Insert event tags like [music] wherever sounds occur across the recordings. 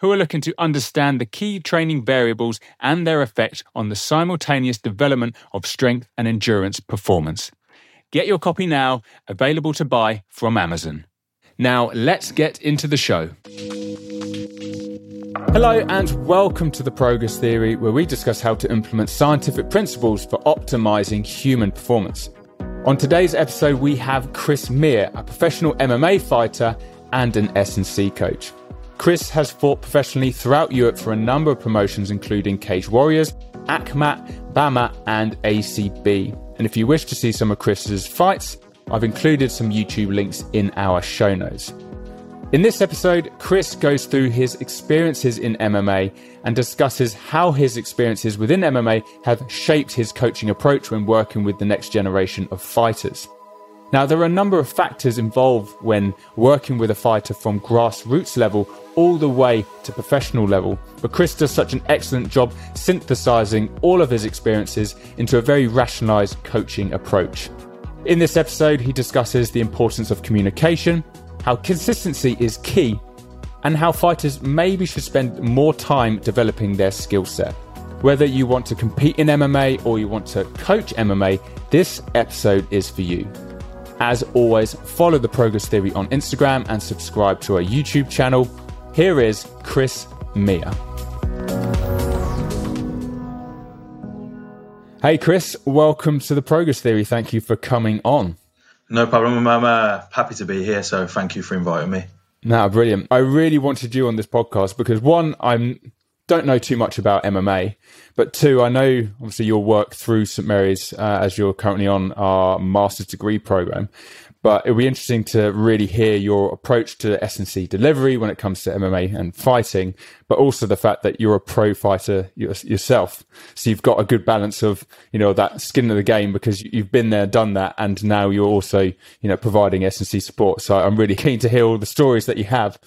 who are looking to understand the key training variables and their effect on the simultaneous development of strength and endurance performance. Get your copy now, available to buy from Amazon. Now, let's get into the show. Hello, and welcome to the Progress Theory, where we discuss how to implement scientific principles for optimizing human performance. On today's episode, we have Chris Miah, a professional MMA fighter and an S&C coach. Chris has fought professionally throughout Europe for a number of promotions, including Cage Warriors, Akhmat, BAMMA, and ACB. And if you wish to see some of Chris's fights, I've included some YouTube links in our show notes. In this episode, Chris goes through his experiences in MMA and discusses how his experiences within MMA have shaped his coaching approach when working with the next generation of fighters. Now, there are a number of factors involved when working with a fighter from grassroots level all the way to professional level, but Chris does such an excellent job synthesizing all of his experiences into a very rationalized coaching approach. In this episode, he discusses the importance of communication, how consistency is key, and how fighters maybe should spend more time developing their skill set. Whether you want to compete in MMA or you want to coach MMA, this episode is for you. As always, follow the Progress Theory on Instagram and subscribe to our YouTube channel. Here is Chris Miah. Hey, Chris, welcome to the Progress Theory. Thank you for coming on. No problem. I'm uh, happy to be here. So thank you for inviting me. No, brilliant. I really wanted you on this podcast because one, I'm don't know too much about MMA, but two, I know obviously your work through St Mary's uh, as you're currently on our master's degree program. But it'll be interesting to really hear your approach to S&C delivery when it comes to MMA and fighting, but also the fact that you're a pro fighter yourself. So you've got a good balance of, you know, that skin of the game because you've been there, done that. And now you're also, you know, providing S&C support. So I'm really [laughs] keen to hear all the stories that you have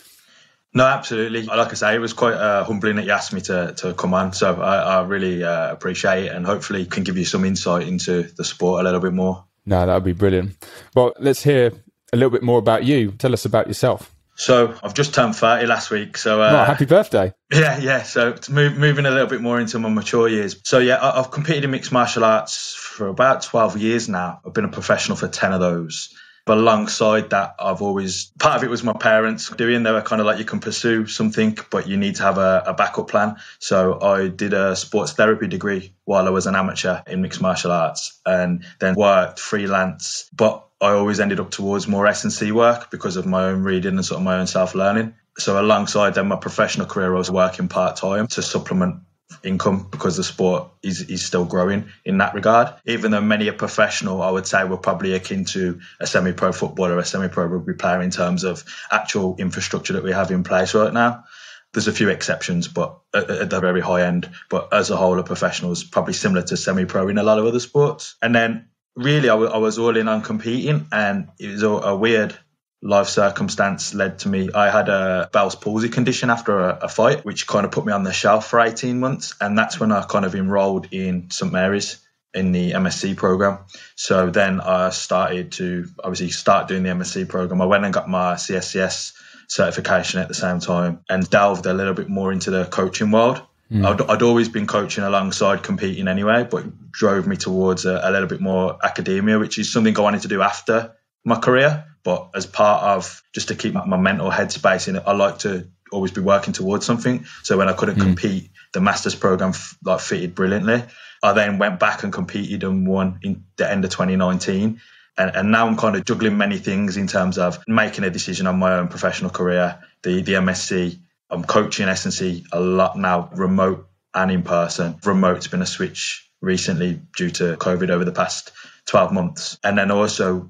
no, absolutely. Like I say, it was quite uh, humbling that you asked me to, to come on. So I, I really uh, appreciate it and hopefully can give you some insight into the sport a little bit more. No, that would be brilliant. Well, let's hear a little bit more about you. Tell us about yourself. So I've just turned 30 last week. So uh, oh, happy birthday. [laughs] Yeah, yeah. So move, moving a little bit more into my mature years. So yeah, I've competed in mixed martial arts for about 12 years now. I've been a professional for 10 of those. But alongside that, I've always part of it was my parents doing. They were kind of like you can pursue something, but you need to have a, a backup plan. So I did a sports therapy degree while I was an amateur in mixed martial arts, and then worked freelance. But I always ended up towards more S and C work because of my own reading and sort of my own self learning. So alongside then my professional career, I was working part time to supplement income because the sport is, is still growing in that regard. Even though many a professional, I would say we're probably akin to a semi pro footballer, a semi pro rugby player in terms of actual infrastructure that we have in place right now. There's a few exceptions, but at, the very high end. But as a whole, a professional is probably similar to semi pro in a lot of other sports. And then really, I, w- I was all in on competing, and it was a, a weird life circumstance led to me. I had a Bell's palsy condition after a, a, fight, which kind of put me on the shelf for 18 months. And that's when I kind of enrolled in St. Mary's in the MSc program. So then I started to obviously start doing the MSc program. I went and got my CSCS certification at the same time and delved a little bit more into the coaching world. Mm. I'd, I'd, always been coaching alongside competing anyway, but drove me towards a, a little bit more academia, which is something I wanted to do after my career. But as part of just to keep my mental headspace in it, I like to always be working towards something. So when I couldn't mm. compete, the master's program f- like fitted brilliantly. I then went back and competed and won in the end of 2019. And, and now I'm kind of juggling many things in terms of making a decision on my own professional career, the, the MSc. I'm coaching S&C a lot now, remote and in person. Remote's been a switch recently due to COVID over the past 12 months. And then also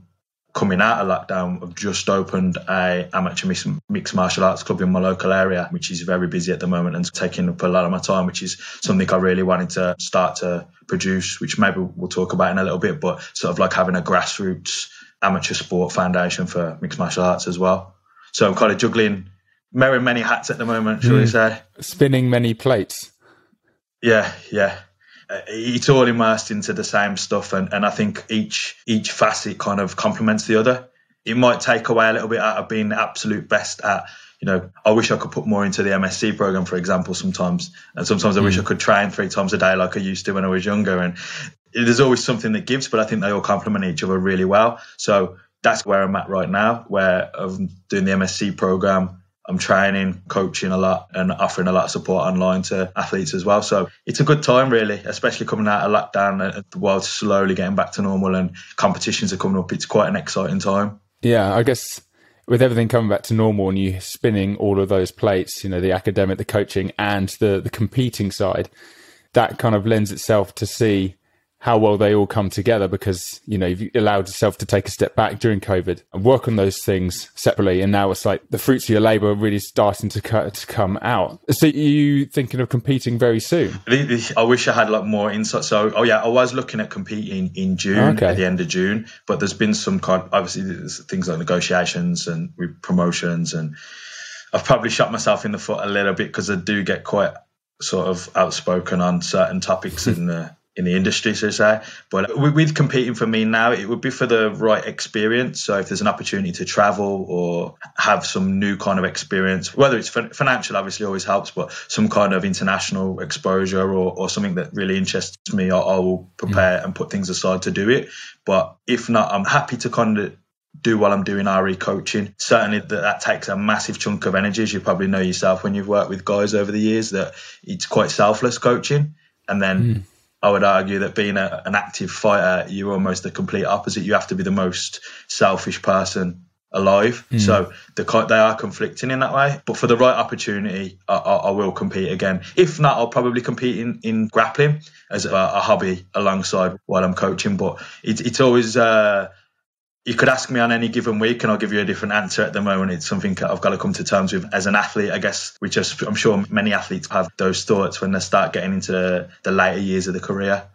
coming out of lockdown, I've just opened a amateur mixed martial arts club in my local area, which is very busy at the moment and taking up a lot of my time, which is something I really wanted to start to produce, which maybe we'll talk about in a little bit, but sort of like having a grassroots amateur sport foundation for mixed martial arts as well. So I'm kind of juggling, wearing many hats at the moment, shall mm. we hmm. say? Spinning many plates. Yeah, yeah. Uh, it's all immersed into the same stuff, and, and I think each each facet kind of complements the other. It might take away a little bit out of being the absolute best at you know, I wish I could put more into the MSc program, for example, sometimes. And sometimes I mm. wish I hmm. could train three times a day like I used to when I was younger. And there's always something that gives, but I think they all complement each other really well. So that's where I'm at right now, where I'm doing the MSc program. I'm training, coaching a lot, and offering a lot of support online to athletes as well. So it's a good time, really, especially coming out of lockdown and the world's slowly getting back to normal and competitions are coming up. It's quite an exciting time. Yeah, I guess with everything coming back to normal and you spinning all of those plates, you know, the academic, the coaching, and the the competing side, that kind of lends itself to see how well they all come together because you know you've allowed yourself to take a step back during COVID and work on those things separately, and now it's like the fruits of your labour are really starting to, to come out. So, you thinking of competing very soon? I wish I had like more insight. So, oh yeah, I was looking at competing in June okay. at the end of June, but there's been some kind. Obviously, there's things like negotiations and with promotions, and I've probably shot myself in the foot a little bit because I do get quite sort of outspoken on certain topics in [laughs] the in the industry, so to say. But with competing for me now, it would be for the right experience. So if there's an opportunity to travel or have some new kind of experience, whether it's financial, obviously always helps, but some kind of international exposure or, or something that really interests me, I, I will prepare mm. and put things aside to do it. But if not, I'm happy to kind of do while I'm doing RE coaching. Certainly that, that takes a massive chunk of energy, as you probably know yourself when you've worked with guys over the years, that it's quite selfless coaching. And then mm I would argue that being a, an active fighter, you're almost the complete opposite. You have to be the most selfish person alive. Mm. So the, they are conflicting in that way. But for the right opportunity, I, I, I will compete again. If not, I'll probably compete in, in grappling as a, a, hobby alongside while I'm coaching. But it, it's always uh, you could ask me on any given week and I'll give you a different answer at the moment. It's something I've got to come to terms with as an athlete, I guess, which is, I'm sure many athletes have those thoughts when they start getting into the, the later years of the career.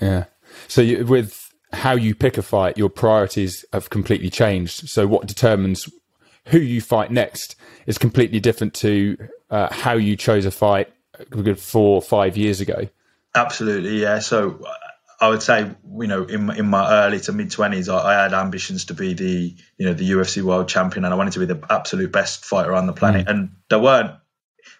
Yeah. So you, with how you pick a fight, your priorities have completely changed. So what determines who you fight next is completely different to uh, how you chose a fight four or five years ago. Absolutely, yeah. So I would say, you know, in in my early to mid twenties, I, I, had ambitions to be the, you know, the UFC world champion, and I wanted to be the absolute best fighter on the planet. Mm. And there weren't,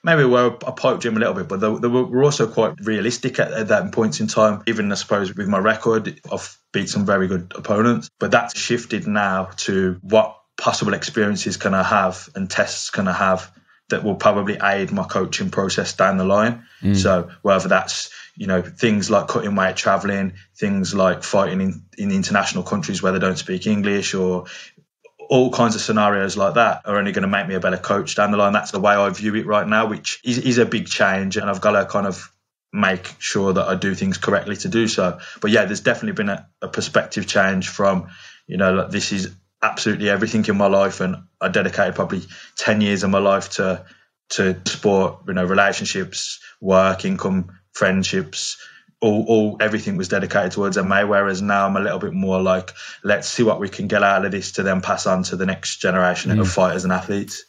maybe we were a pipe dream a little bit, but they, they were also quite realistic at, at that points in time. Even I suppose with my record, I've beat some very good opponents, but that's shifted now to what possible experiences can I have and tests can I have that will probably aid my coaching process down the line. Mm. So whether that's you know things like cutting weight, traveling, things like fighting in, in international countries where they don't speak English, or all kinds of scenarios like that are only going to make me a better coach down the line. That's the way I view it right now, which is, is a big change, and I've got to kind of make sure that I do things correctly to do so. But yeah, there's definitely been a, a perspective change from you know like this is absolutely everything in my life, and I dedicated probably ten years of my life to to sport, you know, relationships, work, income, friendships. All, all everything was dedicated towards MMA. Whereas now I'm a little bit more like, let's see what we can get out of this to then pass on to the next generation mm. of fighters and athletes.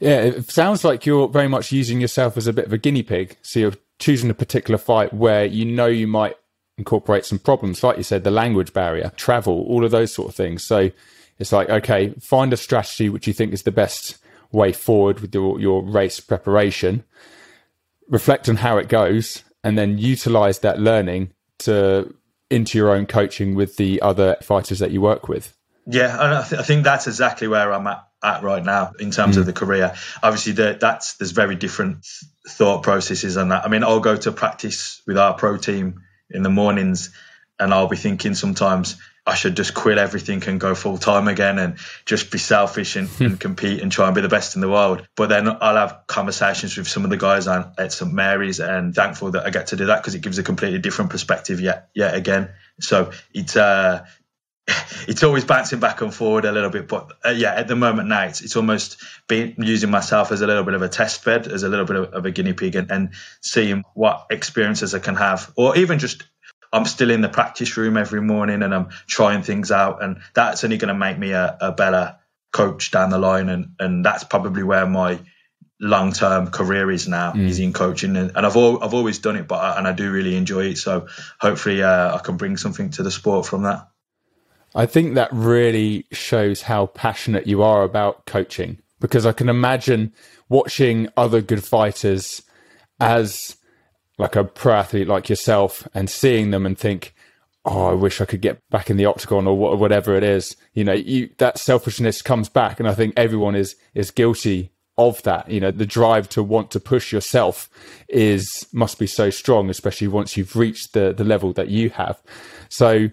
Yeah, it sounds like you're very much using yourself as a bit of a guinea pig. So you're choosing a particular fight where you know you might incorporate some problems, like you said, the language barrier, travel, all of those sort of things. So it's like, okay, find a strategy which you think is the best way forward with your, your race preparation, reflect on how it goes, and then utilize that learning to into your own coaching with the other fighters that you work with. Yeah, and I, th- I think that's exactly where I'm at, at right now in terms mm. of the career. Obviously, the, that's there's very different thought processes on that. I mean, I'll go to practice with our pro team in the mornings, and I'll be thinking sometimes, I should just quit everything and go full time again and just be selfish and, [laughs] and, compete and try and be the best in the world. But then I'll have conversations with some of the guys at St Mary's and thankful that I get to do that because it gives a completely different perspective yet yet again. So it's uh [laughs] it's always bouncing back and forward a little bit. But uh, yeah, at the moment now, it's, it's almost been using myself as a little bit of a test bed, as a little bit of, of a guinea pig, and, and seeing what experiences I can have, or even just I'm still in the practice room every morning and I'm trying things out, and that's only going to make me a, a better coach down the line, and and that's probably where my long term career is now mm. is in coaching and, and I've al- I've always done it but I, and I do really enjoy it so hopefully uh, I can bring something to the sport from that I think that really shows how passionate you are about coaching because I can imagine watching other good fighters as like a pro athlete like yourself and seeing them and think oh, I wish I could get back in the octagon or whatever it is. You know, you, that selfishness comes back, and I think everyone is is guilty of that. You know, the drive to want to push yourself is must be so strong, especially once you've reached the the level that you have. So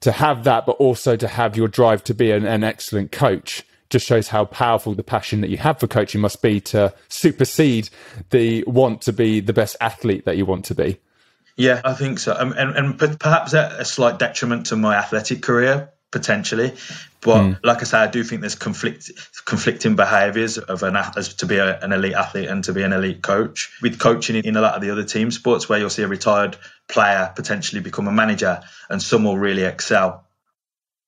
to have that, but also to have your drive to be an, an excellent coach just shows how powerful the passion that you have for coaching must be to supersede the want to be the best athlete that you want to be. Yeah, I think so. Um, and, and perhaps a slight detriment to my athletic career potentially. But mm. like I say, I do think there's conflict, conflicting behaviours of an as to be a, an elite athlete and to be an elite coach. With coaching in a lot of the other team sports, where you'll see a retired player potentially become a manager, and some will really excel,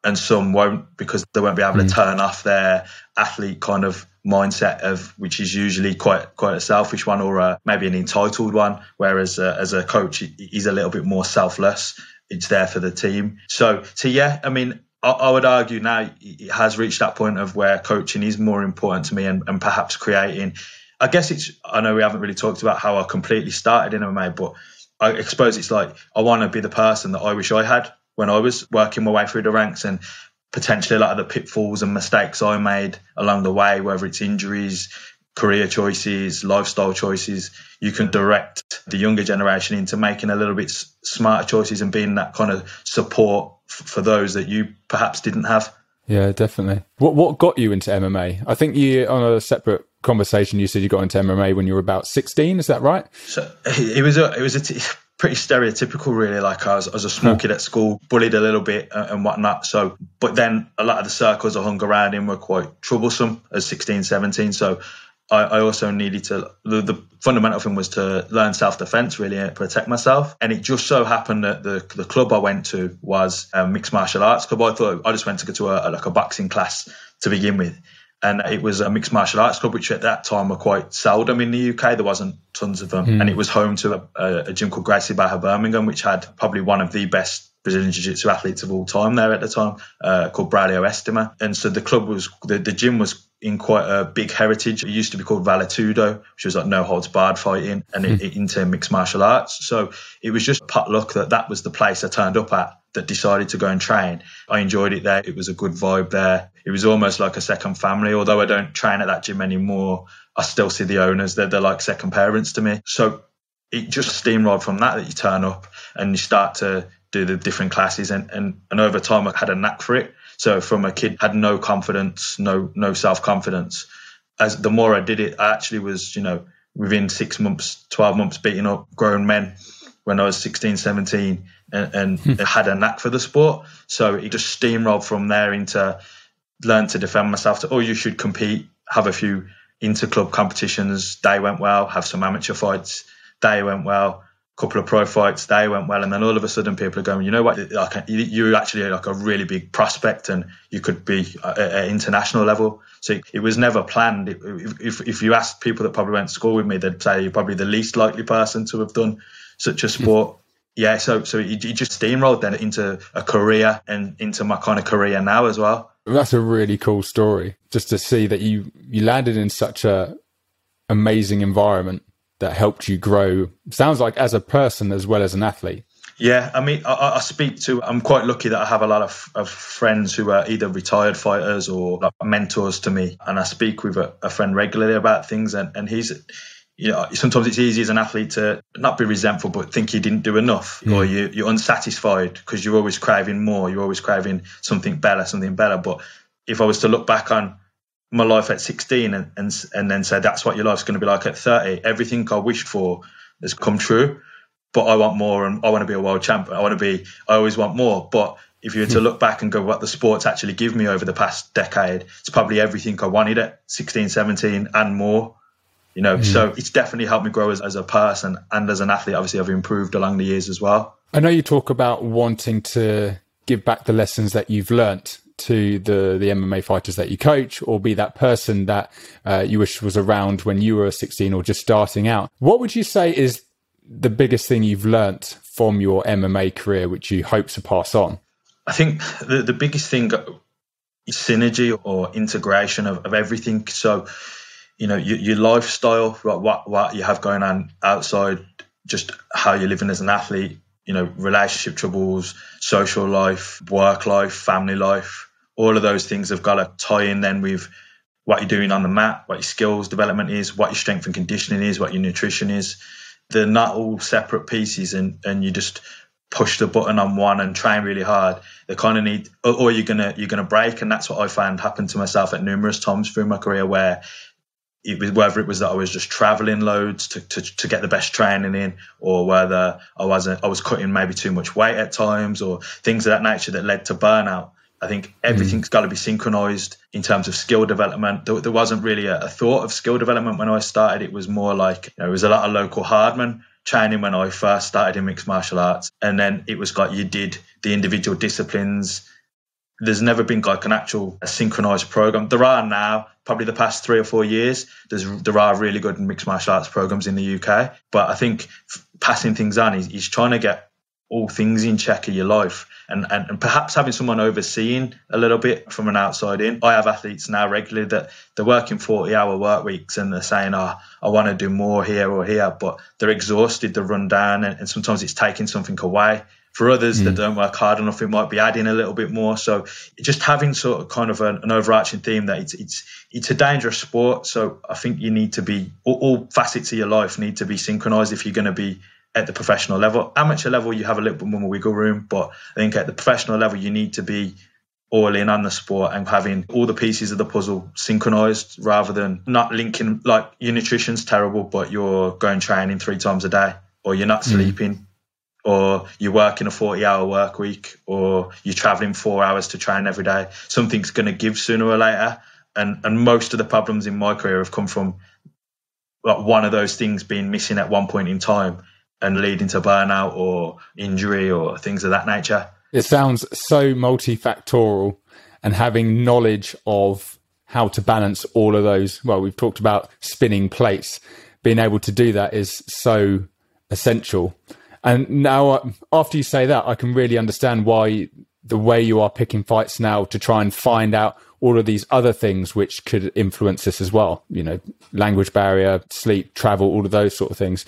and some won't because they won't be able mm. to turn off their athlete kind of mindset of which is usually quite quite a selfish one or a, maybe an entitled one. Whereas uh, as a coach, he's a little bit more selfless. It's there for the team. So, so yeah, I mean, I, I would argue now it has reached that point of where coaching is more important to me and, and perhaps creating. I guess it's. I know we haven't really talked about how I completely started in MMA, but I suppose it's like I want to be the person that I wish I had when I was working my way through the ranks and potentially a lot of the pitfalls and mistakes I made along the way, whether it's injuries, career choices, lifestyle choices, you can direct the younger generation into making a little bit smarter choices and being that kind of support for those that you perhaps didn't have. Yeah, definitely. What what got you into MMA? I think you on a separate conversation you said you got into MMA when you were about 16, is that right? So [laughs] it was a it was a t- pretty stereotypical really like I was, I was a small kid hmm. at school bullied a little bit uh, and whatnot so but then a lot of the circles I hung around in were quite troublesome as 16 17 so I, I also needed to the, the, fundamental thing was to learn self defense, really, and protect myself. And it just so happened that the the club I went to was a mixed martial arts club. I thought I just went to go to a, like a boxing class to begin with. And it was a mixed martial arts club, which at that time were quite seldom in the UK. There wasn't tons of them. Mm. And it was home to a, a gym called Gracie Barra Birmingham, which had probably one of the best Brazilian Jiu Jitsu athletes of all time there at the time, uh, called Braulio Estima. And so the club was, the, the gym was in quite a big heritage. It used to be called Valetudo, which was like no holds barred fighting, and it, it into mixed martial arts. So it was just pot luck that that was the place I turned up at that decided to go and train. I enjoyed it there. It was a good vibe there. It was almost like a second family. Although I don't train at that gym anymore, I still see the owners. They're, they're like second parents to me. So it just steamrolled from that that you turn up and you start to do the different classes and, and, and over time I had a knack for it. So from a kid had no confidence, no no self confidence. As the more I did it, I actually was, you know, within six months, 12 months beating up grown men when I was 16, 17 and, and hmm. had a knack for the sport. So it just steamrolled from there into learn to defend myself to, oh, you should compete, have a few inter club competitions. They went well, have some amateur fights. They went well couple of pro fights, they went well, and then all of a sudden people are going, you know what, like you're actually like a really big prospect, and you could be at, international level. So it, was never planned. If, if you asked people that probably went to school with me, they'd say you're probably the least likely person to have done such a sport. yeah, so so you, just steamrolled then into a career and into my kind of career now as well. That's a really cool story. Just to see that you you landed in such a amazing environment that helped you grow? Sounds like as a person as well as an athlete. Yeah, I mean, I, I, speak to. I'm quite lucky that I have a lot of, of friends who are either retired fighters or like mentors to me, and I speak with a, a, friend regularly about things. And, and he's, you know, sometimes it's easy as an athlete to not be resentful, but think you didn't do enough, mm. or you, you're unsatisfied because you're always craving more. You're always craving something better, something better. But if I was to look back on my life at 16 and, and, and then say that's what your life's going to be like at 30. Everything I wished for has come true, but I want more and I want to be a world champion. I want to be, I always want more. But if you were to look back and go what the sports actually give me over the past decade, it's probably everything I wanted at 16, 17 and more. You know, mm. so it's definitely helped me grow as, as a person and as an athlete. Obviously, I've improved along the years as well. I know you talk about wanting to give back the lessons that you've learnt to the the MMA fighters that you coach, or be that person that uh, you wish was around when you were 16 or just starting out. What would you say is the biggest thing you've learnt from your MMA career, which you hope to pass on? I think the, the biggest thing is synergy or integration of, of everything. So, you know, your, your lifestyle, what, what you have going on outside, just how you're living as an athlete, you know, relationship troubles, social life, work life, family life, all of those things have got to tie in then with what you're doing on the mat, what your skills development is, what your strength and conditioning is, what your nutrition is. They're not all separate pieces and, and you just push the button on one and train really hard. They kind of need, or you're gonna you're gonna break, and that's what I found happened to myself at numerous times through my career, where it was whether it was that I was just traveling loads to, to, to get the best training in, or whether I wasn't I was cutting maybe too much weight at times, or things of that nature that led to burnout. I think everything's mm. got to be synchronized in terms of skill development. There, there wasn't really a, a, thought of skill development when I started. It was more like you know, it was a lot of local hardman training when I first started in mixed martial arts. And then it was like you did the individual disciplines. There's never been like an actual synchronized program. There are now, probably the past three or four years. There's there are really good mixed martial arts programs in the UK. But I think passing things on is, is trying to get all things in check of your life and, and, and perhaps having someone overseeing a little bit from an outside in. I have athletes now regularly that they're working 40 hour work weeks and they're saying, oh, I want to do more here or here, but they're exhausted, they're run down, and, and sometimes it's taking something away. For others mm. that don't work hard enough, it might be adding a little bit more. So just having sort of kind of an, an overarching theme that it's it's it's a dangerous sport. So I think you need to be all, all facets of your life need to be synchronized if you're going to be at the professional level. Amateur level, you have a little bit more wiggle room, but I think at the professional level, you need to be all in on the sport and having all the pieces of the puzzle synchronized rather than not linking like your nutrition's terrible, but you're going training three times a day, or you're not mm. sleeping, or you're working a 40 hour work week, or you're traveling four hours to train every day. Something's going to give sooner or later. And, and most of the problems in my career have come from like one of those things being missing at one point in time and leading to burnout or injury or things of that nature. It sounds so multifactorial and having knowledge of how to balance all of those. Well, we've talked about spinning plates. Being able to do that is so essential. And now, uh, after you say that, I can really understand why the way you are picking fights now to try and find out all of these other things which could influence this as well. You know, language barrier, sleep, travel, all of those sort of things.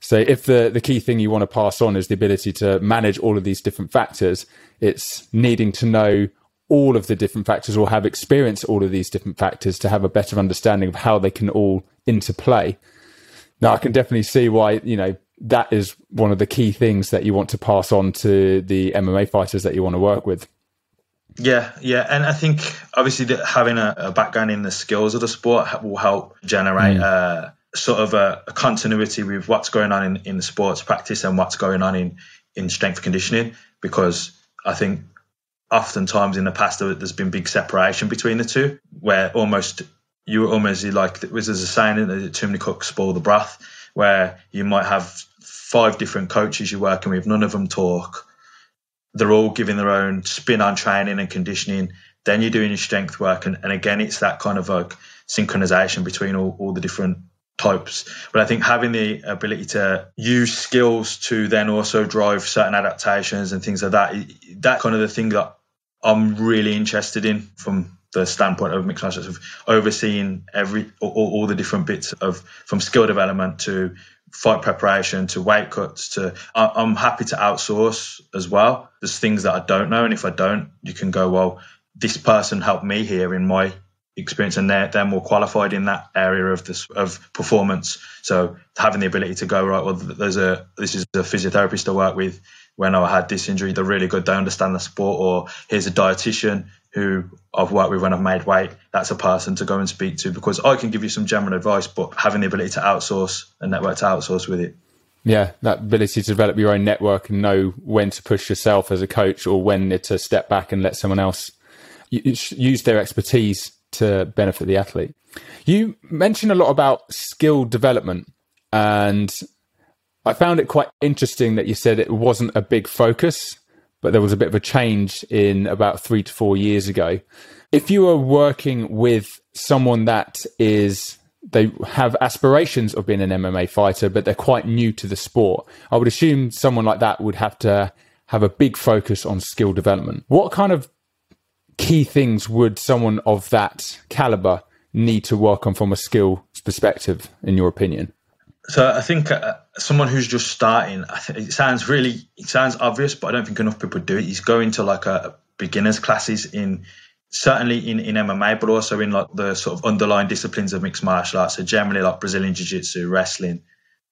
So if the, the key thing you want to pass on is the ability to manage all of these different factors, it's needing to know all of the different factors or have experienced all of these different factors to have a better understanding of how they can all interplay. Now, I can definitely see why, you know, that is one of the key things that you want to pass on to the MMA fighters that you want to work with. Yeah, yeah, and I think obviously having a, a background in the skills of the sport will help generate mm. uh, sort of a, a, continuity with what's going on in, in sports practice and what's going on in, in strength conditioning because I think oftentimes in the past there's been big separation between the two where almost you were almost like it was as a saying that too many cooks spoil the broth where you might have five different coaches you're working with none of them talk they're all giving their own spin on training and conditioning then you're doing your strength work and, and again it's that kind of like synchronization between all, all the different types. But I think having the ability to use skills to then also drive certain adaptations and things like that, that kind of the thing that I'm really interested in from the standpoint of mixed martial arts, of overseeing every all, all, the different bits of from skill development to fight preparation to weight cuts to I'm happy to outsource as well. There's things that I don't know, and if I don't, you can go well. This person helped me here in my experience and they're, they're more qualified in that area of this of performance. So having the ability to go right well there's a this is a physiotherapist to work with. When I had this injury they're really good. They understand the sport. Or here's a dietitian who I've worked with when I've made weight. That's a person to go and speak to because I can give you some general advice but having the ability to outsource and network to outsource with it. Yeah, that ability to develop your own network and know when to push yourself as a coach or when to step back and let someone else use their expertise to benefit the athlete. You mentioned a lot about skill development, and I found it quite interesting that you said it wasn't a big focus, but there was a bit of a change in about three to four years ago. If you are working with someone that is they have aspirations of being an MMA fighter, but they're quite new to the sport. I would assume someone like that would have to have a big focus on skill development. What kind of key things would someone of that caliber need to work on from a skill perspective, in your opinion? So I think uh, someone who's just starting, it sounds really, it sounds obvious, but I don't think enough people do it. He's going to like a beginners classes in certainly in, in MMA, but also in like the sort of underlying disciplines of mixed martial arts. So generally like Brazilian Jiu-Jitsu, wrestling,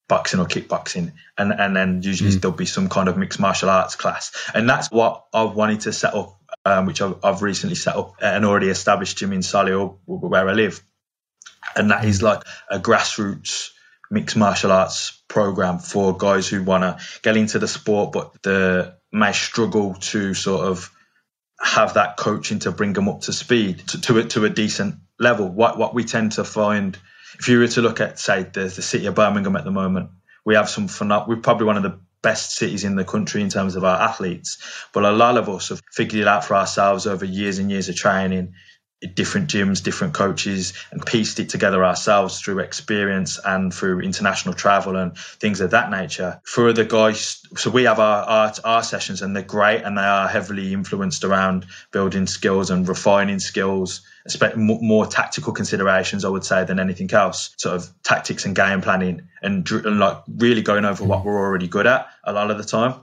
boxing or kickboxing. And, and then usually mm. there'll be some kind of mixed martial arts class. And that's what I've wanted to set up, um, which I've, I've, recently set up an already established gym in Solihull where I live. And that is like a grassroots mixed martial arts program for guys who want to get into the sport, but the may struggle to sort of have that coaching to bring them up to speed to, to, a, to a decent level. What what we tend to find, if you were to look at say the, the city of Birmingham at the moment, we have some fun. We're probably one of the best cities in the country in terms of our athletes, but a lot of us have figured it out for ourselves over years and years of training different gyms, different coaches, and pieced it together ourselves through experience and through international travel and things of that nature. For other guys, so we have our, our, our sessions and they're great and they are heavily influenced around building skills and refining skills, more tactical considerations, I would say, than anything else. Sort of tactics and game planning and, and like really going over what we're already good at a lot of the time.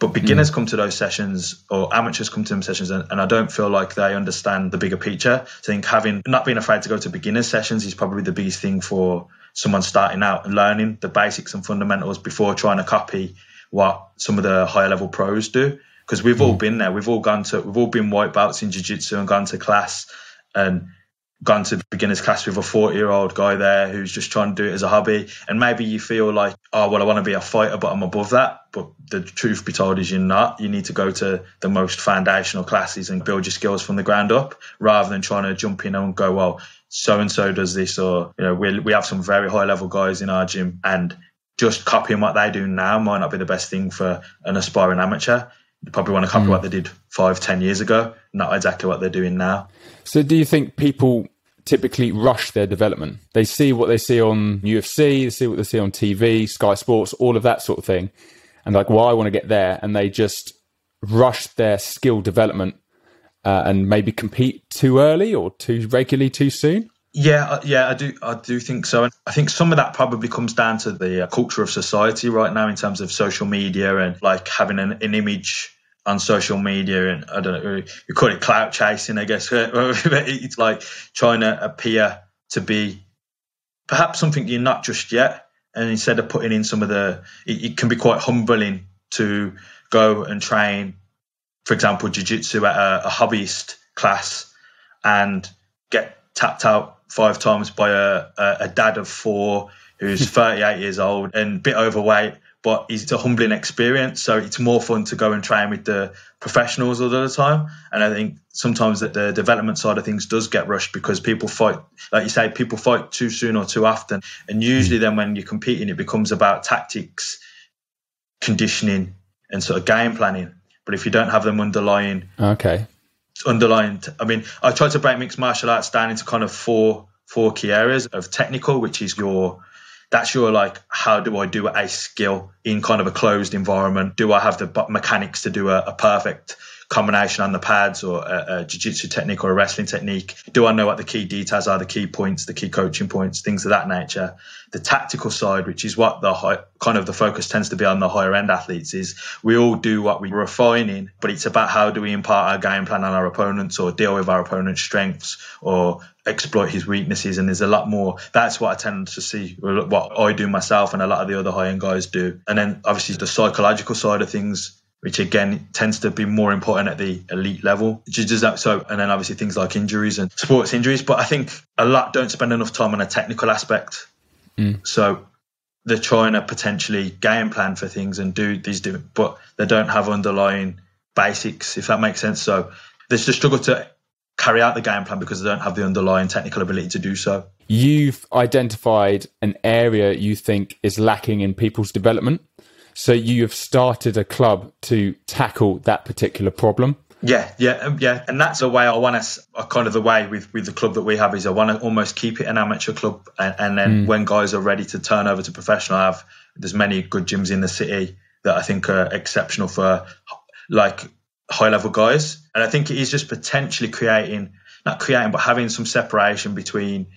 But beginners mm. come to those sessions or amateurs come to them sessions and, and, I don't feel like they understand the bigger picture. I think having not being afraid to go to beginners sessions is probably the biggest thing for someone starting out and learning the basics and fundamentals before trying to copy what some of the higher level pros do. Because we've mm. all been there. We've all gone to we've all been white belts in jiu-jitsu and gone to class and gone to beginners class with a 40 year old guy there who's just trying to do it as a hobby. And maybe you feel like oh well i want to be a fighter but i'm above that. But the truth be told is you're not. You need to go to the most foundational classes and build your skills from the ground up rather than trying to jump in and go well so and so does this or you know we, we have some very high level guys in our gym and just copying what they do now might not be the best thing for an aspiring amateur you probably want to copy mm. what they did five, ten years ago, not exactly what they're doing now. So, do you think people typically rush their development? They see what they see on UFC, they see what they see on TV, Sky Sports, all of that sort of thing, and like, well, I want to get there, and they just rush their skill development uh, and maybe compete too early or too regularly too soon. Yeah, uh, yeah, I do. I do think so. And I think some of that probably comes down to the uh, culture of society right now in terms of social media and like having an, an image on social media and I don't know, you call it clout chasing, I guess. [laughs] it's like trying to appear to be perhaps something you're not just yet. And instead of putting in some of the, it, it can be quite humbling to go and train, for example, jiu-jitsu at a, a hobbyist class and get tapped out five times by a, a, dad of four who's [laughs] 38 years old and a bit overweight but it's a humbling experience. So it's more fun to go and train with the professionals all the time. And I think sometimes that the development side of things does get rushed because people fight, like you say, people fight too soon or too often. And mm. usually then when you're competing, it becomes about tactics, conditioning, and sort of game planning. But if you don't have them underlying, okay, underlying, I mean, I try to break mixed martial arts down into kind of four four key areas of technical, which is your that's your like how do i do a skill in kind of a closed environment? Do i have the mechanics to do a, a perfect combination on the pads or a, a jiu-jitsu technique or a wrestling technique. Do i know what the key details are the key points the key coaching points things of that nature? The tactical side which is what the high, kind of the focus tends to be on the higher end athletes is we all do what we refine in but it's about how do we impart our game plan on our opponents or deal with our opponent's strengths or exploit his weaknesses. And there's a lot more. That's what i tend to see what i do myself and a lot of the other high end guys do. And then obviously the psychological side of things which again tends to be more important at the elite level. Does that so? And then obviously things like injuries and sports injuries. But I think a lot don't spend enough time on a technical aspect. Mm. So they're trying to potentially game plan for things and do these, but they don't have underlying basics, if that makes sense. So there's the struggle to carry out the game plan because they don't have the underlying technical ability to do so. You've identified an area you think is lacking in people's development. So you have started a club to tackle that particular problem. Yeah, yeah, um, yeah, and that's the way I want us. Kind of the way with with the club that we have is I want to almost keep it an amateur club, and, and then mm. when guys are ready to turn over to professional, I have there's many good gyms in the city that I think are exceptional for like high level guys, and I think it is just potentially creating not creating but having some separation between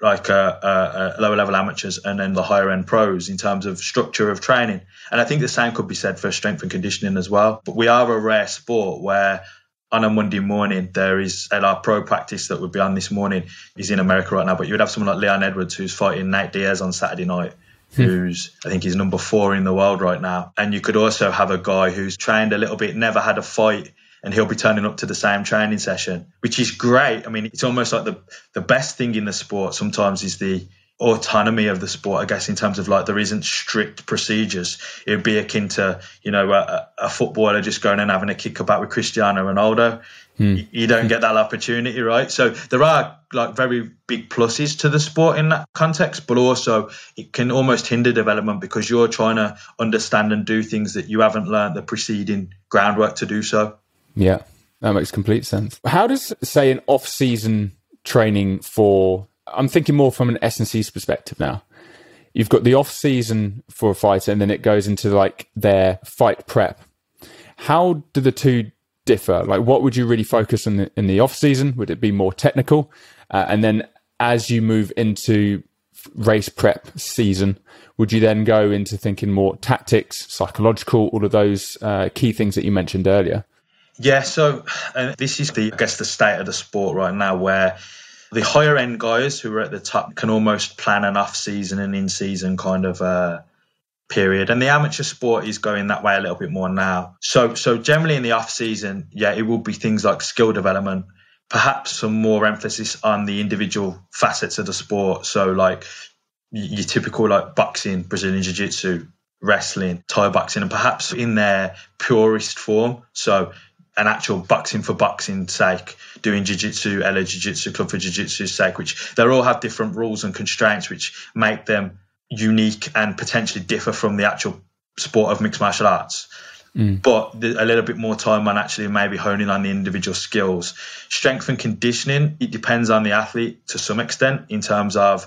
like uh, uh, uh, lower level amateurs and then the higher end pros in terms of structure of training. And I think the same could be said for strength and conditioning as well. But we are a rare sport where on a Monday morning there is at our pro practice that would be on this morning. He's in America right now, but you would have someone like Leon Edwards who's fighting Nate Diaz on Saturday night. Hmm. Who's I think he's number four in the world right now, and you could also have a guy who's trained a little bit, never had a fight, and he'll be turning up to the same training session, which is great. I mean, it's almost like the the best thing in the sport sometimes is the autonomy of the sport, I guess, in terms of like there isn't strict procedures. It would be akin to, you know, a, a footballer just going and having a kick about with Cristiano Ronaldo. Hmm. You don't get that opportunity, right? So there are like very big pluses to the sport in that context, but also it can almost hinder development because you're trying to understand and do things that you haven't learned the preceding groundwork to do so. Yeah, that makes complete sense. How does, say, an off season training for, I'm thinking more from an S&C's perspective now. You've got the off season for a fighter and then it goes into like their fight prep. How do the two differ? Like, what would you really focus on in, in the off season? Would it be more technical? Uh, and then as you move into race prep season, would you then go into thinking more tactics, psychological, all of those uh, key things that you mentioned earlier? Yeah, so uh, this is the I guess the state of the sport right now, where the higher end guys who are at the top can almost plan an off season and in season kind of uh, period, and the amateur sport is going that way a little bit more now. So so generally in the off season, yeah, it will be things like skill development, perhaps some more emphasis on the individual facets of the sport. So like your typical like boxing, Brazilian jiu jitsu, wrestling, Thai boxing, and perhaps in their purest form. So an actual boxing for boxing sake, doing jiu-jitsu, LA Jiu-Jitsu Club for jiu-jitsu's sake, which they all have different rules and constraints which make them unique and potentially differ from the actual sport of mixed martial arts. Mm. But a little bit more time on actually maybe honing on the individual skills. Strength and conditioning, it depends on the athlete to some extent in terms of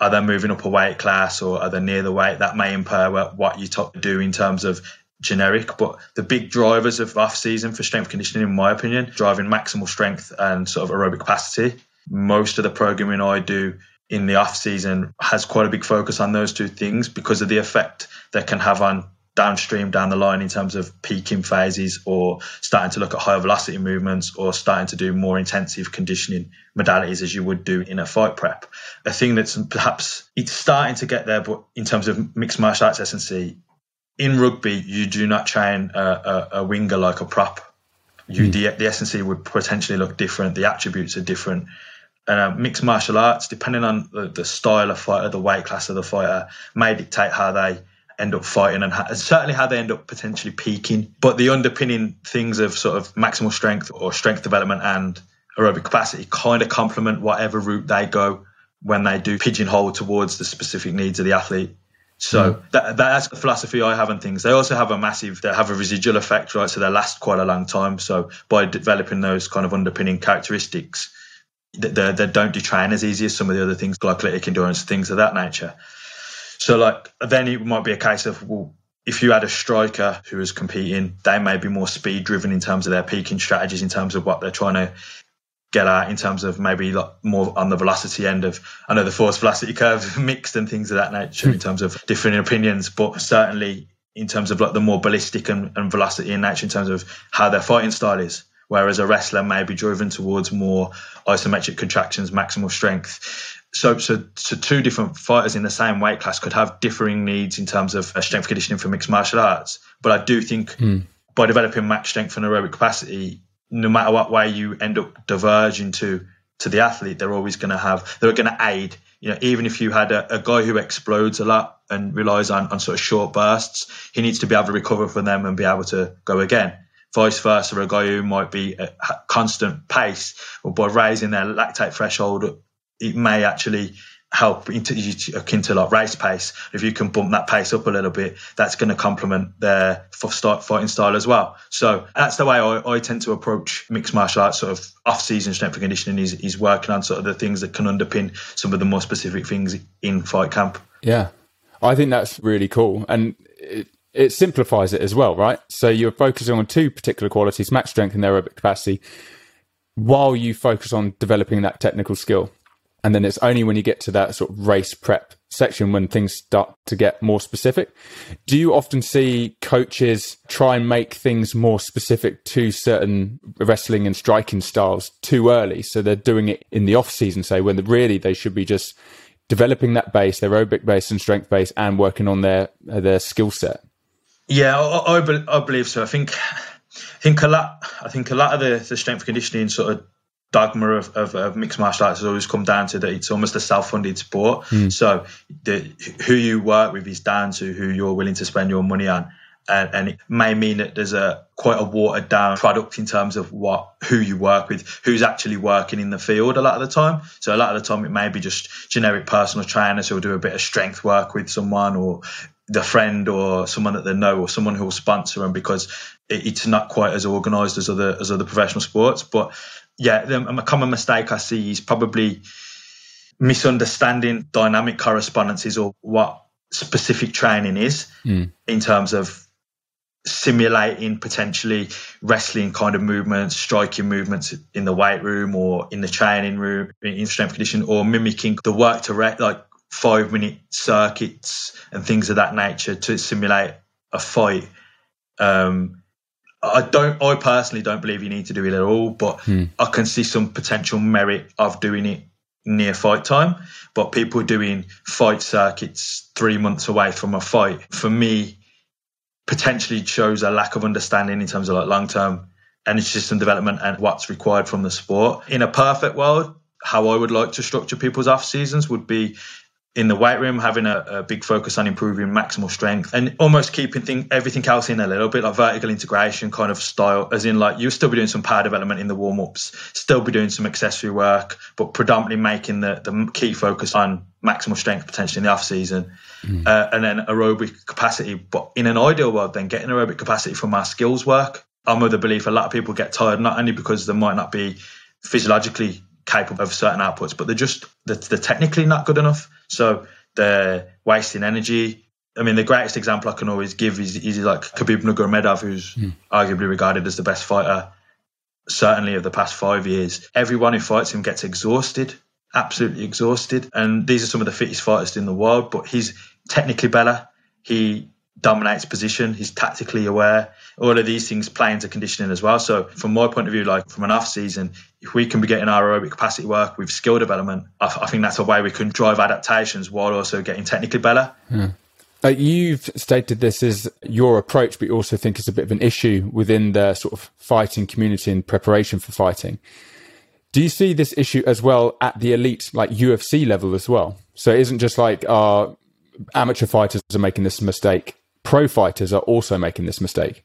are they moving up a weight class or are they near the weight? That may impair what you do in terms of generic, but the big drivers of off season for strength conditioning, in my opinion, driving maximal strength and sort of aerobic capacity. Most of the programming I do in the off season has quite a big focus on those two things because of the effect that can have on downstream down the line in terms of peaking phases or starting to look at higher velocity movements or starting to do more intensive conditioning modalities as you would do in a fight prep. A thing that's perhaps it's starting to get there, but in terms of mixed martial arts S&C, in rugby, you do not train a, a, a winger like a prop. You, mm. the, the S&C would potentially look different. The attributes are different. And uh, mixed martial arts, depending on the, the, style of fighter, the weight class of the fighter, may dictate how they end up fighting and, ha- certainly how they end up potentially peaking. But the underpinning things of sort of maximal strength or strength development and aerobic capacity kind of complement whatever route they go when they do pigeonhole towards the specific needs of the athlete. So mm. that, that's the philosophy I have on things. They also have a massive, they have a residual effect, right? So they last quite a long time. So by developing those kind of underpinning characteristics, they, they don't detrain as easy as some of the other things, glycolytic endurance, things of that nature. So like then it might be a case of well, if you had a striker who was competing, they may be more speed driven in terms of their peaking strategies, in terms of what they're trying to get at in terms of maybe like more on the velocity end of I know the force velocity curve [laughs] mixed and things of that nature in terms of different opinions, but certainly in terms of like the more ballistic and, and velocity in nature in terms of how their fighting style is. Whereas a wrestler may be driven towards more isometric contractions, maximal strength. So, so, so two different fighters in the same weight class could have differing needs in terms of strength conditioning for mixed martial arts. But I do think mm. by developing max strength and aerobic capacity, no matter what way you end up diverging to to the athlete, they're always going to have they're going to aid you know, even if you had a, a guy who explodes a lot and relies on, on sort of short bursts, he needs to be able to recover from them and be able to go again. Vice versa, a guy who might be at constant pace or by raising their lactate threshold, it may actually help akin to like race pace. If you can bump that pace up a little bit, that's going to complement their fighting style as well. So that's the way I, I, tend to approach mixed martial arts. Sort of off-season strength and conditioning is, is working on sort of the things that can underpin some of the more specific things in fight camp. Yeah, I think that's really cool, and it, it simplifies it as well, right? So you're focusing on two particular qualities: max strength and aerobic capacity, while you focus on developing that technical skill. And then it's only when you get to that sort of race prep section when things start to get more specific. Do you often see coaches try and make things more specific to certain wrestling and striking styles too early? So they're doing it in the off season, say, when really they should be just developing that base, their aerobic base and strength base, and working on their uh, their skill set. Yeah, I, I, I, believe so. I think I think a lot. I think a lot of the, the strength conditioning sort of dogma of, of, of, mixed martial arts has always come down to that it's almost a self-funded sport. Mm. So the, who you work with is down to who you're willing to spend your money on. And, and, it may mean that there's a quite a watered down product in terms of what who you work with, who's actually working in the field a lot of the time. So a lot of the time it may be just generic personal trainers who'll do a bit of strength work with someone or the friend or someone that they know or someone who will sponsor them because it, it's not quite as organized as other as other professional sports. But yeah, the, a common mistake I see is probably misunderstanding dynamic correspondences or what specific training is mm. in terms of simulating potentially wrestling kind of movements, striking movements in the weight room or in the training room in strength condition, or mimicking the work to like five minute circuits and things of that nature to simulate a fight. Um, I don't. I personally don't believe you need to do it at all, but hmm. I can see some potential merit of doing it near fight time. But people doing fight circuits three months away from a fight, for me, potentially shows a lack of understanding in terms of like long term energy system development and what's required from the sport. In a perfect world, how I would like to structure people's off seasons would be in the weight room, having a, a, big focus on improving maximal strength and almost keeping thing, everything else in a little bit like vertical integration kind of style, as in like you'll still be doing some power development in the warm ups, still be doing some accessory work, but predominantly making the, the key focus on maximal strength potentially in the off season mm. uh, and then aerobic capacity. But in an ideal world, then getting aerobic capacity from our skills work. I'm of the belief a lot of people get tired not only because they might not be physiologically capable of certain outputs, but they're just they're, they're technically not good enough. So they're wasting energy. I mean, the greatest example I can always give is, is like Khabib Nurmagomedov, who's mm. arguably regarded as the best fighter, certainly of the past five years. Everyone who fights him gets exhausted, absolutely exhausted. And these are some of the fittest fighters in the world, but he's technically better. He dominates position. He's tactically aware. All of these things play into conditioning as well. So from my point of view, like from an off season, if we can be getting our aerobic capacity work with skill development, I, I think that's a way we can drive adaptations while also getting technically better. Yeah. Uh, you've stated this as your approach, but you also think it's a bit of an issue within the sort of fighting community and preparation for fighting. Do you see this issue as well at the elite, like UFC level as well? So it isn't just like our uh, amateur fighters are making this mistake pro fighters are also making this mistake.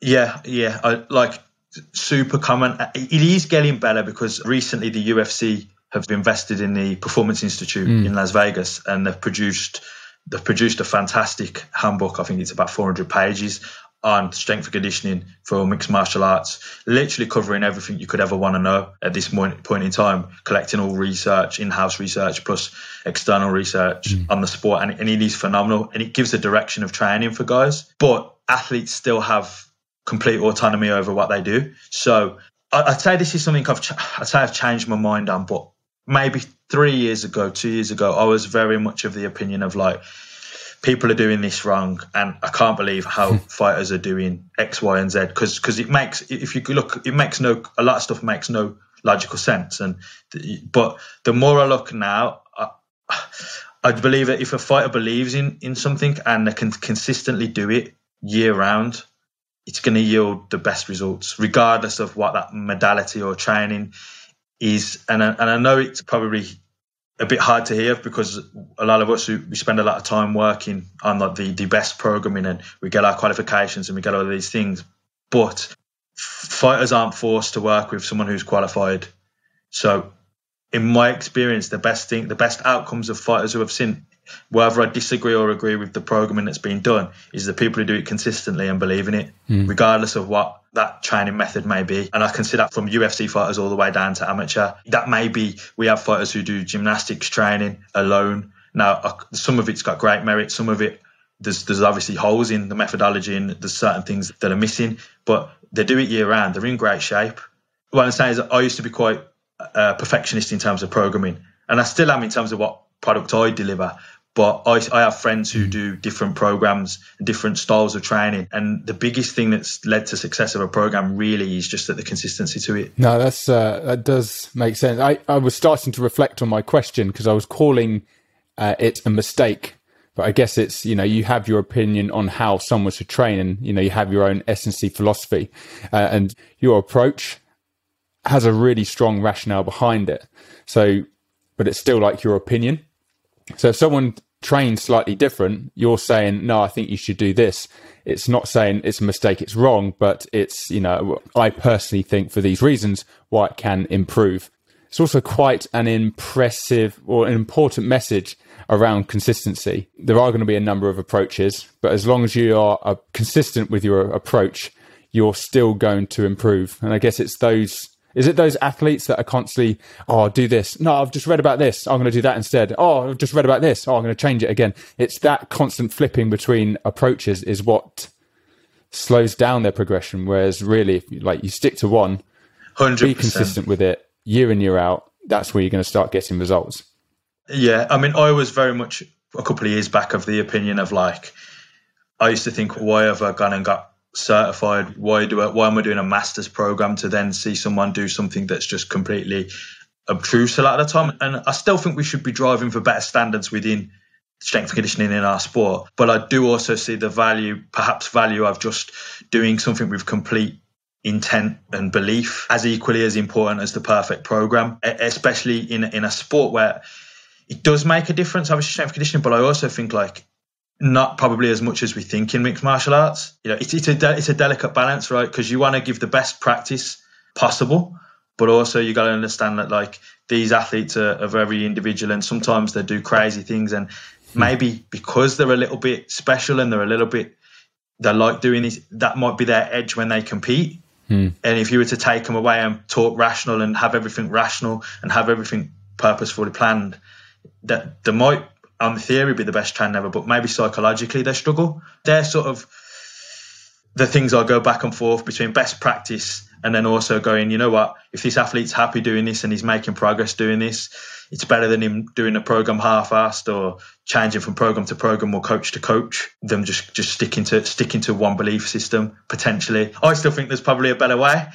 Yeah, yeah, I, like super common. It is getting better because recently the UFC have invested in the Performance Institute mm. in Las Vegas, and they've produced they've produced a fantastic handbook. I think it's about 400 pages on strength and conditioning for mixed martial arts, literally covering everything you could ever want to know at this point, point in time, collecting all research, in-house research plus external research mm. on the sport. And, and it is phenomenal. And it gives a direction of training for guys. But athletes still have complete autonomy over what they do. So I'd say this is something I've, I'd say I've changed my mind on, but maybe three years ago, two years ago, I was very much of the opinion of like, people are doing this wrong, and I can't believe how [laughs] fighters are doing X, Y, and Z because because it makes if you look, it makes no a lot of stuff makes no logical sense. And but the more I look now, I, I believe that if a fighter believes in in something and they can consistently do it year round, it's going to yield the best results, regardless of what that modality or training is. And I, and I know it's probably a bit hard to hear because a lot of us we spend a lot of time working on like the, the best programming and we get our qualifications and we get all these things. But fighters aren't forced to work with someone who's qualified. So in my experience, the best thing, the best outcomes of fighters who have seen, whether I disagree or agree with the programming that's been done, is the people who do it consistently and believe in it, mm. regardless of what that training method may be. And I can see that from UFC fighters all the way down to amateur. That may be, we have fighters who do gymnastics training alone. Now, uh, some of it's got great merit, some of it, there's, there's obviously holes in the methodology and there's certain things that are missing, but they do it year round. They're in great shape. What I'm saying is, I used to be quite a perfectionist in terms of programming, and I still am in terms of what product I deliver. But I, I have friends who do different programs, different styles of training. And the biggest thing that's led to success of a program really is just that the consistency to it. No, that's uh, that does make sense. I, I was starting to reflect on my question because I was calling uh, it a mistake. But I guess it's, you know, you have your opinion on how someone should train and, you know, you have your own S&C philosophy uh, and your approach has a really strong rationale behind it. So, but it's still like your opinion. So if someone trains slightly different, you're saying, no, I think you should do this. It's not saying it's a mistake, it's wrong, but it's, you know, I personally think for these reasons why it can improve. It's also quite an impressive or an important message around consistency. There are going to be a number of approaches, but as long as you are consistent with your approach, you're still going to improve. And I guess it's those is it those athletes that are constantly, oh, do this? No, I've just read about this. Oh, I'm going to do that instead. Oh, I've just read about this. Oh, I'm going to change it again. It's that constant flipping between approaches is what slows down their progression. Whereas really, if you, like you stick to one, 100%. be consistent with it year in year out. That's where you're going to start getting results. Yeah, I mean, I was very much a couple of years back of the opinion of like, I used to think, why have I gone and got certified. Why do I, why am I doing a master's program to then see someone do something that's just completely obtruse a lot of the time? And I still think we should be driving for better standards within strength conditioning in our sport. But I do also see the value, perhaps value of just doing something with complete intent and belief as equally as important as the perfect program, especially in in a sport where it does make a difference, obviously strength conditioning. But I also think like not probably as much as we think in mixed martial arts. You know, it's, it's a de- it's a delicate balance, right? Because you want to give the best practice possible, but also you got to understand that like these athletes are, are, very individual, and sometimes they do crazy things, and maybe because they're a little bit special and they're a little bit they like doing this, that might be their edge when they compete. Hmm. And if you were to take them away and talk rational and have everything rational and have everything purposefully planned, that there might on theory be the best trainer ever, but maybe psychologically they struggle. They're sort of the things I go back and forth between best practice and then also going, you know what, if this athlete's happy doing this and he's making progress doing this, it's better than him doing a program half-assed or changing from program to program or coach to coach than just just sticking to sticking to one belief system potentially. I still think there's probably a better way,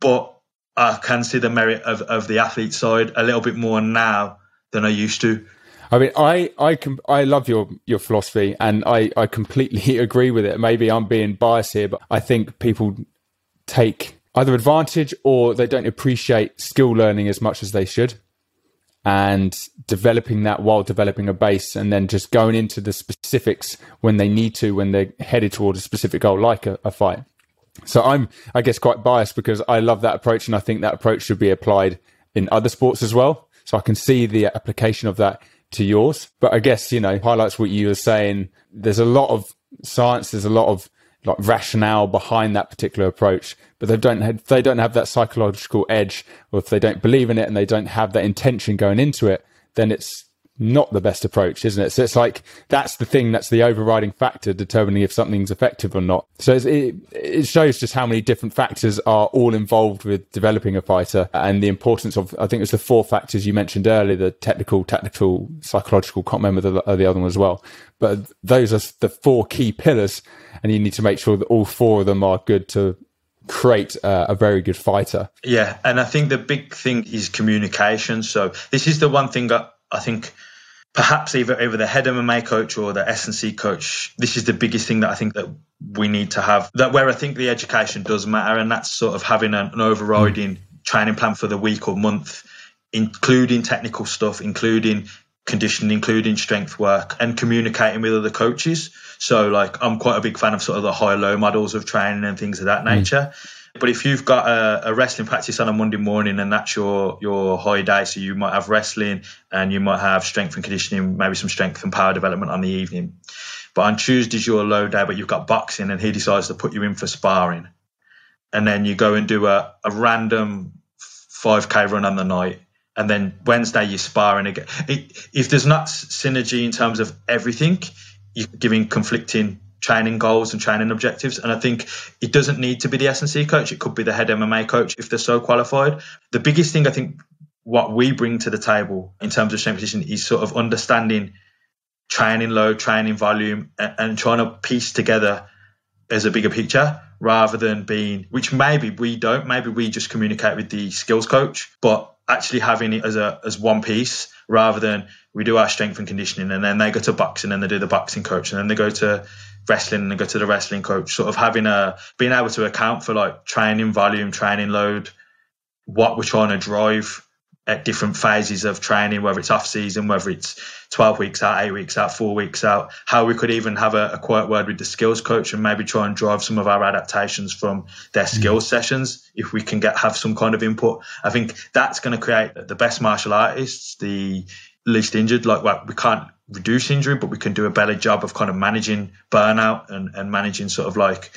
but I can see the merit of, of the athlete side a little bit more now than I used to. I mean, I I can I love your your philosophy, and I I completely [laughs] agree with it. Maybe I'm being biased here, but I think people take either advantage or they don't appreciate skill learning as much as they should, and developing that while developing a base, and then just going into the specifics when they need to when they're headed toward a specific goal, like a, a fight. So I'm, I guess, quite biased because I love that approach, and I think that approach should be applied in other sports as well. So I can see the application of that to yours. But I guess, you know, highlights what you were saying. There's a lot of science, there's a lot of like rationale behind that particular approach, but they don't have, they don't have that psychological edge, or if they don't believe in it and they don't have that intention going into it, then it's not the best approach, isn't it? So it's like that's the thing that's the overriding factor determining if something's effective or not. So it, it shows just how many different factors are all involved with developing a fighter and the importance of, I think it was the four factors you mentioned earlier the technical, tactical, psychological, can't remember the, the other one as well. But those are the four key pillars, and you need to make sure that all four of them are good to create uh, a very good fighter. Yeah, and I think the big thing is communication. So this is the one thing I think perhaps either over the head of MMA coach or the S&C coach, this is the biggest thing that I think that we need to have. That where I think the education does matter, and that's sort of having an, an overriding mm. training plan for the week or month including technical stuff, including conditioning, including strength work and communicating with other coaches. So like I'm quite a big fan of sort of the high low models of training and things of that mm. nature. Mm. But if you've got a, a, wrestling practice on a Monday morning and that's your your high day, so you might have wrestling and you might have strength and conditioning, maybe some strength and power development on the evening. But on Tuesday's your low day, but you've got boxing and he decides to put you in for sparring. And then you go and do a, a random 5k run on the night and then Wednesday you're sparring again. It, if there's not synergy in terms of everything, you're giving conflicting training goals and training objectives. And I think it doesn't need to be the S&C coach. It could be the head MMA coach if they're so qualified. The biggest thing I think what we bring to the table in terms of strength position is sort of understanding training load, training volume, and, and trying to piece together as a bigger picture rather than being, which maybe we don't, maybe we just communicate with the skills coach, but actually having it as a as one piece rather than we do our strength and conditioning and then they go to boxing and they do the boxing coach and then they go to wrestling and they go to the wrestling coach. Sort of having a being able to account for like training volume training load what we're trying to drive at different phases of training, whether it's off season, whether it's 12 weeks out, eight weeks out, four weeks out, how we could even have a, a quiet word with the skills coach and maybe try and drive some of our adaptations from their mm. skills sessions if we can get have some kind of input. I think that's going to create the best martial artists, the least injured. Like well, we can't reduce injury, but we can do a better job of kind of managing burnout and, and managing sort of like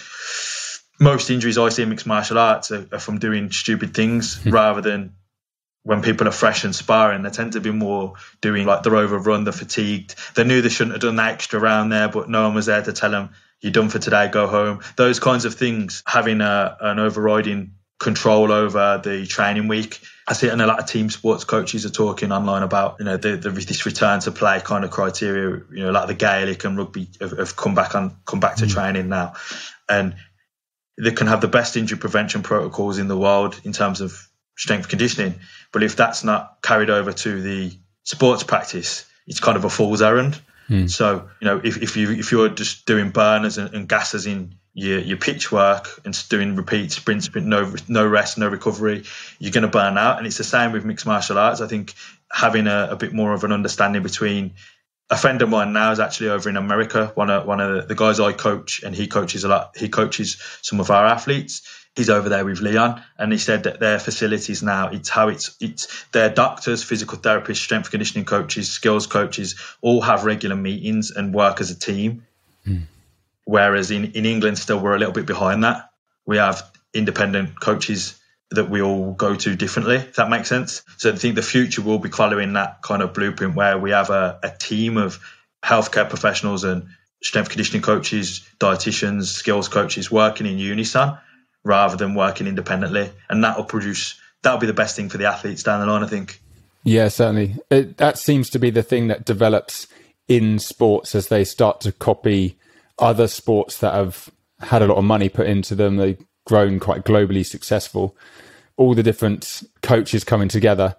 most injuries I see in mixed martial arts are, are from doing stupid things hmm. rather than when people are fresh and sparring, they tend to be more doing like they're overrun, they're fatigued. They knew they shouldn't have done that extra round there, but no one was there to tell them, you're done for today, go home. Those kinds of things, having a, an overriding control over the training week. I see it, and a lot of team sports coaches are talking online about, you know, the, the, this return to play kind of criteria. You know, like the Gaelic and rugby have, have come back on, come back to mm. training now, and they can have the best injury prevention protocols in the world in terms of strength conditioning. But if that's not carried over to the sports practice, it's kind of a fool's errand. Mm. So, you know, if, if you if you're just doing burners and, and gases in your, your pitch work and doing repeat sprints, but no no rest, no recovery, you're going to burn out. And it's the same with mixed martial arts. I think having a, a bit more of an understanding between a friend of mine now is actually over in America. One of one of the guys I coach, and he coaches a lot. He coaches some of our athletes he's over there with Leon, and he said that their facilities now it's how it's it's their doctors, physical therapists, strength conditioning coaches, skills coaches all have regular meetings and work as a team. Mm. Whereas in in England, still we're a little bit behind that. We have independent coaches that we all go to differently. If that makes sense. So I think the future will be following that kind of blueprint where we have a, a team of healthcare professionals and strength conditioning coaches, dietitians, skills coaches working in unison rather than working independently, and that will produce that'll be the best thing for the athletes down the line. I think. Yeah, certainly. It, that seems to be the thing that develops in sports as they start to copy other sports that have had a lot of money put into them. They've grown quite globally successful. All the different coaches coming together,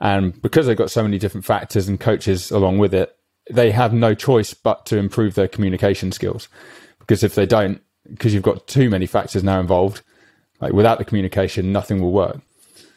and because they've got so many different factors and coaches along with it, they have no choice but to improve their communication skills. Because if they don't, because you've got too many factors now involved, like without the communication, nothing will work.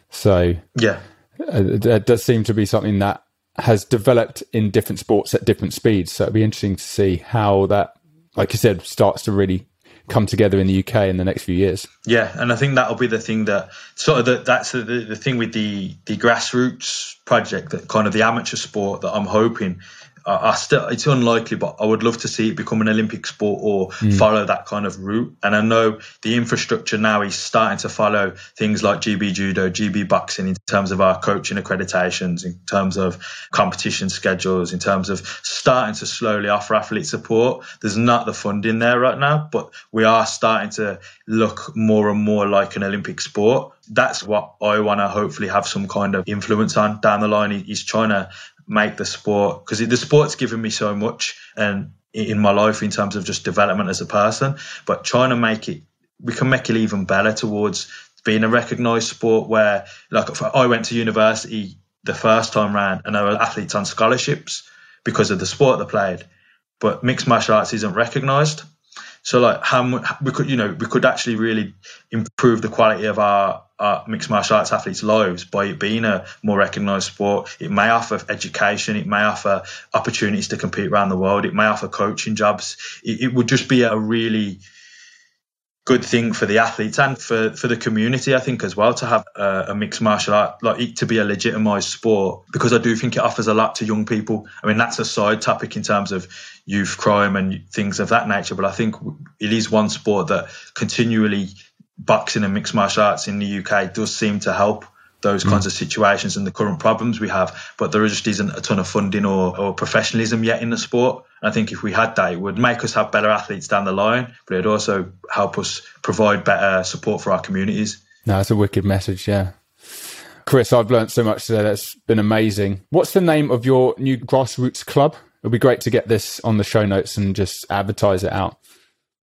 So yeah, uh, does seem to be something that has developed in different sports at different speeds. So it'd be interesting to see how that, like you said, starts to really come together in the UK in the next few years. Yeah, and I think that'll be the thing that sort of the, that's the, the thing with the the grassroots project that kind of the amateur sport that I'm hoping I still it's unlikely, but I would love to see it become an Olympic sport or mm. follow that kind of route. And I know the infrastructure now is starting to follow things like GB Judo, GB Boxing in terms of our coaching accreditations, in terms of competition schedules, in terms of starting to slowly offer athlete support. There's not the funding there right now, but we are starting to look more and more like an Olympic sport. That's what I want to hopefully have some kind of influence on down the line. Is trying to make the sport because the sport's given me so much um, and in my life in terms of just development as a person. But trying to make it we can make it even better towards being a recognized sport where like i went to university the first time round and there were athletes on scholarships because of the sport they played but mixed martial arts isn't recognized so like how we could you know we could actually really improve the quality of our uh, mixed martial arts athletes' lives by it being a more recognised sport. It may offer education, it may offer opportunities to compete around the world, it may offer coaching jobs. It, it would just be a really good thing for the athletes and for, for the community, I think, as well, to have a, a mixed martial art, like it to be a legitimised sport, because I do think it offers a lot to young people. I mean, that's a side topic in terms of youth crime and things of that nature, but I think it is one sport that continually boxing and mixed martial arts in the UK does seem to help those kinds mm. of situations and the current problems we have. But there just isn't a ton of funding or, or professionalism yet in the sport. And I think if we had that, it would make us have better athletes down the line, but it'd also help us provide better support for our communities. No, that's a wicked message. Yeah. Chris, I've learned so much today. That's been amazing. What's the name of your new grassroots club? It'd be great to get this on the show notes and just advertise it out.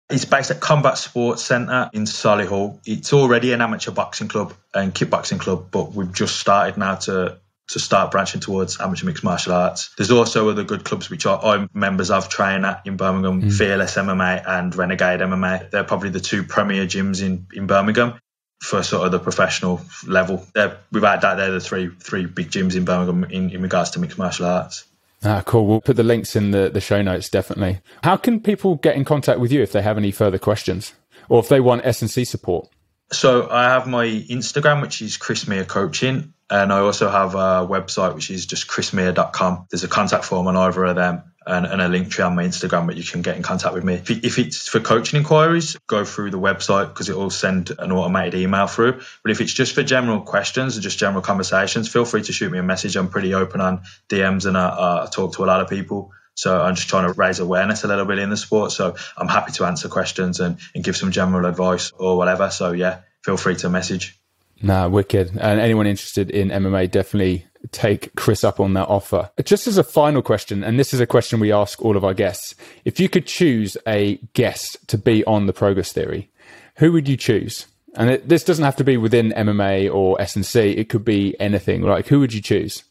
It's based at Combat Sports Centre in Solihull. It's already an amateur boxing club and kickboxing club, but we've just started now to to start branching towards amateur mixed martial arts. There's also other good clubs which are, I'm members of train at in Birmingham, mm. Fearless MMA and Renegade MMA. They're probably the two premier gyms in, in Birmingham for sort of the professional level. They're, without that, they're the three three big gyms in Birmingham in, in regards to mixed martial arts. Ah, cool. We'll put the links in the, the show notes, definitely. How can people get in contact with you if they have any further questions or if they want S&C support? So I have my Instagram, which is Chris Miah Coaching. And I also have a website, which is just chrismiah.com. There's a contact form on either of them and, and a link tree on my Instagram where you can get in contact with me. If, it's for coaching inquiries, go through the website because it will send an automated email through. But if it's just for general questions and just general conversations, feel free to shoot me a message. I'm pretty open on DMs and I, I talk to a lot of people. So I'm just trying to raise awareness a little bit in the sport. So I'm happy to answer questions and, and give some general advice or whatever. So yeah, feel free to message. Nah, wicked. And anyone interested in MMA, definitely take Chris up on that offer. Just as a final question, and this is a question we ask all of our guests if you could choose a guest to be on the Progress Theory, who would you choose? And it, this doesn't have to be within MMA or S&C. It could be anything. Like, who would you choose?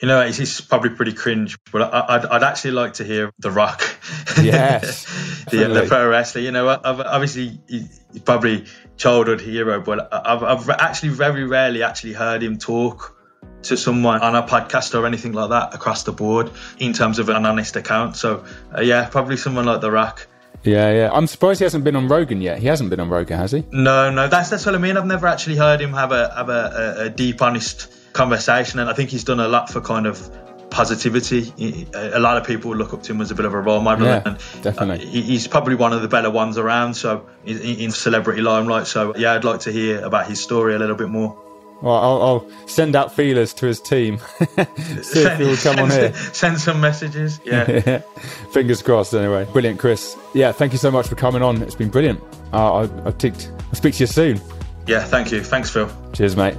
You know, it's, it's probably pretty cringe, but I, would I'd actually like to hear The Rock. Yes. [laughs] the, the pro wrestler. You know, I've, obviously, he's probably childhood hero, but I've, I've actually very rarely actually heard him talk to someone on a podcast or anything like that across the board in terms of an honest account. So, uh, yeah, probably someone like The Rock. Yeah, yeah. I'm surprised he hasn't been on Rogan yet. He hasn't been on Rogan, has he? No, no. That's that's what I mean. I've never actually heard him have a have a, a, a deep, honest conversation, and I think he's done a lot for kind of positivity. A lot of people look up to him as a bit of a role model, yeah, and definitely, he's probably one of the better ones around. So in celebrity limelight. So yeah, I'd like to hear about his story a little bit more. Well, I'll, I'll, send out feelers to his team. [laughs] See if he will come on here. [laughs] Send some messages. Yeah. [laughs] Fingers crossed. Anyway, brilliant, Chris. Yeah, thank you so much for coming on. It's been brilliant. Uh, I, I'll, ticked, I'll speak to you soon. Yeah, thank you. Thanks, Phil. Cheers, mate.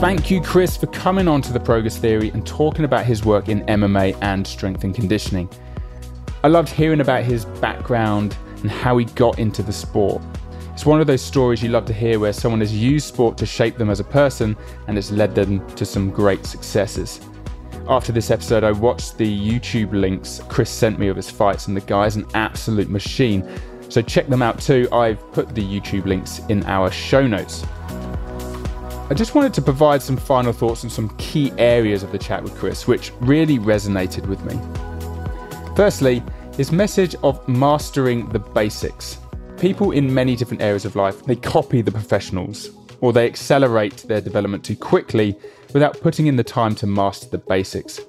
Thank you, Chris, for coming on to the Progress Theory and talking about his work in MMA and strength and conditioning. I loved hearing about his background and how he got into the sport. It's one of those stories you love to hear where someone has used sport to shape them as a person and it's led them to some great successes. After this episode, I watched the YouTube links Chris sent me of his fights, and the guy's an absolute machine. So check them out too. I've put the YouTube links in our show notes. I just wanted to provide some final thoughts on some key areas of the chat with Chris, which really resonated with me. Firstly, his message of mastering the basics. People in many different areas of life, they copy the professionals or they accelerate their development too quickly without putting in the time to master the basics.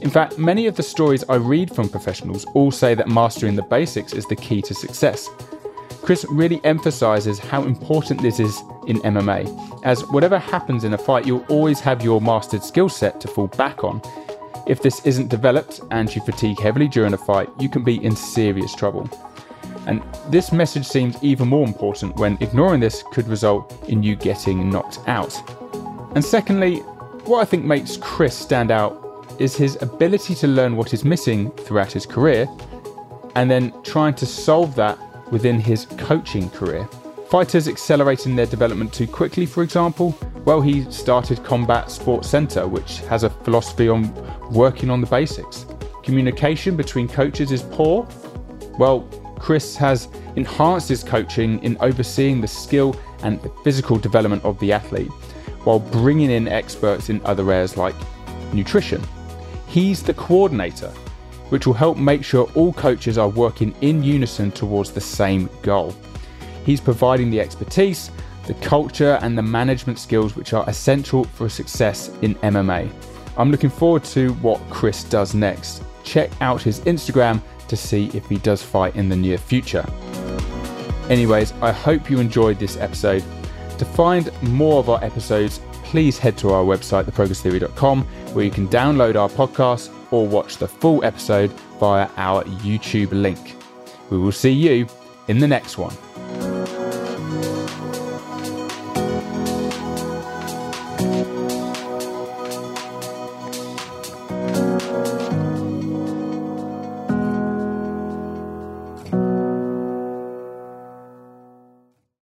In fact, many of the stories I read from professionals all say that mastering the basics is the key to success. Chris really emphasizes how important this is in MMA, as whatever happens in a fight, you'll always have your mastered skill set to fall back on. If this isn't developed and you fatigue heavily during a fight, you can be in serious trouble. And this message seems even more important when ignoring this could result in you getting knocked out. And secondly, what I think makes Chris stand out is his ability to learn what is missing throughout his career and then trying to solve that within his coaching career. Fighters accelerating their development too quickly, for example, well, he started Combat Sports Centre, which has a philosophy on working on the basics. Communication between coaches is poor. Well, Chris has enhanced his coaching in overseeing the skill and physical development of the athlete while bringing in experts in other areas like nutrition. He's the coordinator, which will help make sure all coaches are working in unison towards the same goal. He's providing the expertise, the culture, and the management skills which are essential for success in MMA. I'm looking forward to what Chris does next. Check out his Instagram to see if he does fight in the near future. Anyways, I hope you enjoyed this episode. To find more of our episodes, please head to our website, theprogresstheory.com, where you can download our podcast or watch the full episode via our YouTube link. We will see you in the next one.